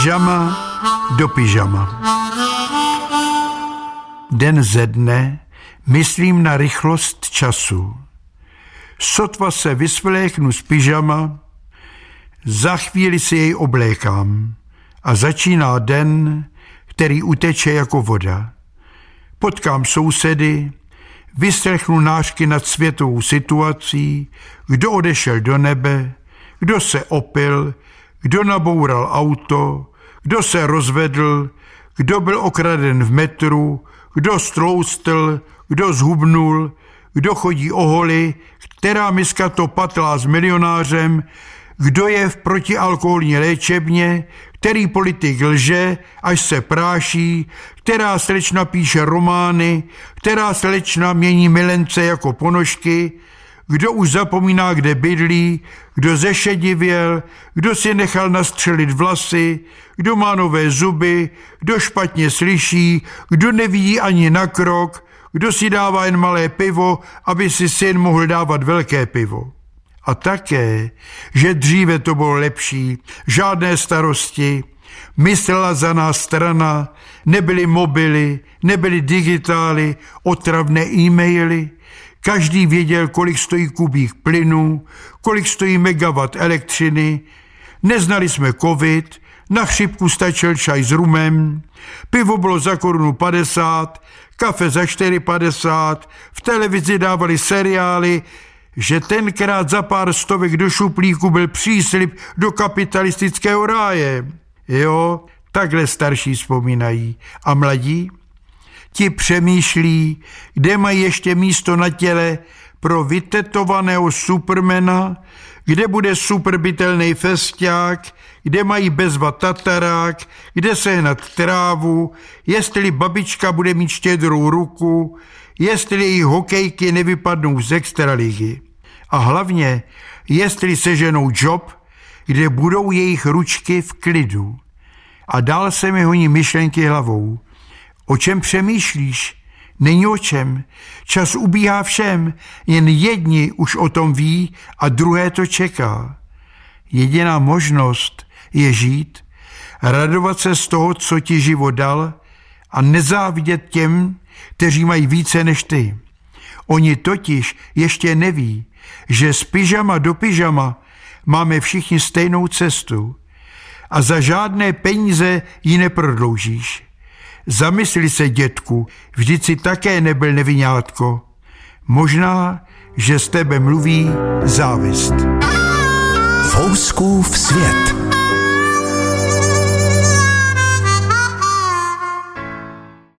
pyžama do pyžama. Den ze dne myslím na rychlost času. Sotva se vysvléknu z pyžama, za chvíli si jej oblékám a začíná den, který uteče jako voda. Potkám sousedy, vyslechnu nářky nad světovou situací, kdo odešel do nebe, kdo se opil, kdo naboural auto, kdo se rozvedl, kdo byl okraden v metru, kdo stloustl, kdo zhubnul, kdo chodí o holi, která miska to patlá s milionářem, kdo je v protialkoholní léčebně, který politik lže, až se práší, která slečna píše romány, která slečna mění milence jako ponožky, kdo už zapomíná, kde bydlí, kdo zešedivěl, kdo si nechal nastřelit vlasy, kdo má nové zuby, kdo špatně slyší, kdo nevidí ani na krok, kdo si dává jen malé pivo, aby si syn mohl dávat velké pivo. A také, že dříve to bylo lepší, žádné starosti, myslela za nás strana, nebyly mobily, nebyly digitály, otravné e-maily, každý věděl, kolik stojí kubík plynu, kolik stojí megawatt elektřiny, neznali jsme covid, na chřipku stačil čaj s rumem, pivo bylo za korunu 50, kafe za 4,50, v televizi dávali seriály, že tenkrát za pár stovek do šuplíku byl příslip do kapitalistického ráje. Jo, takhle starší vzpomínají. A mladí? Ti přemýšlí, kde mají ještě místo na těle pro vytetovaného supermana, kde bude superbytelný festiák, kde mají bezva tatarák, kde sehnat trávu, jestli babička bude mít štědrou ruku, jestli její hokejky nevypadnou z extraligy. A hlavně, jestli seženou job, kde budou jejich ručky v klidu. A dál se mi honí myšlenky hlavou. O čem přemýšlíš? Není o čem. Čas ubíhá všem, jen jedni už o tom ví a druhé to čeká. Jediná možnost je žít, radovat se z toho, co ti život dal a nezávidět těm, kteří mají více než ty. Oni totiž ještě neví, že z pyžama do pyžama máme všichni stejnou cestu a za žádné peníze ji neprodloužíš. Zamysli se, dětku, vždyť si také nebyl nevinátko. Možná, že z tebe mluví závist. Fouskův svět.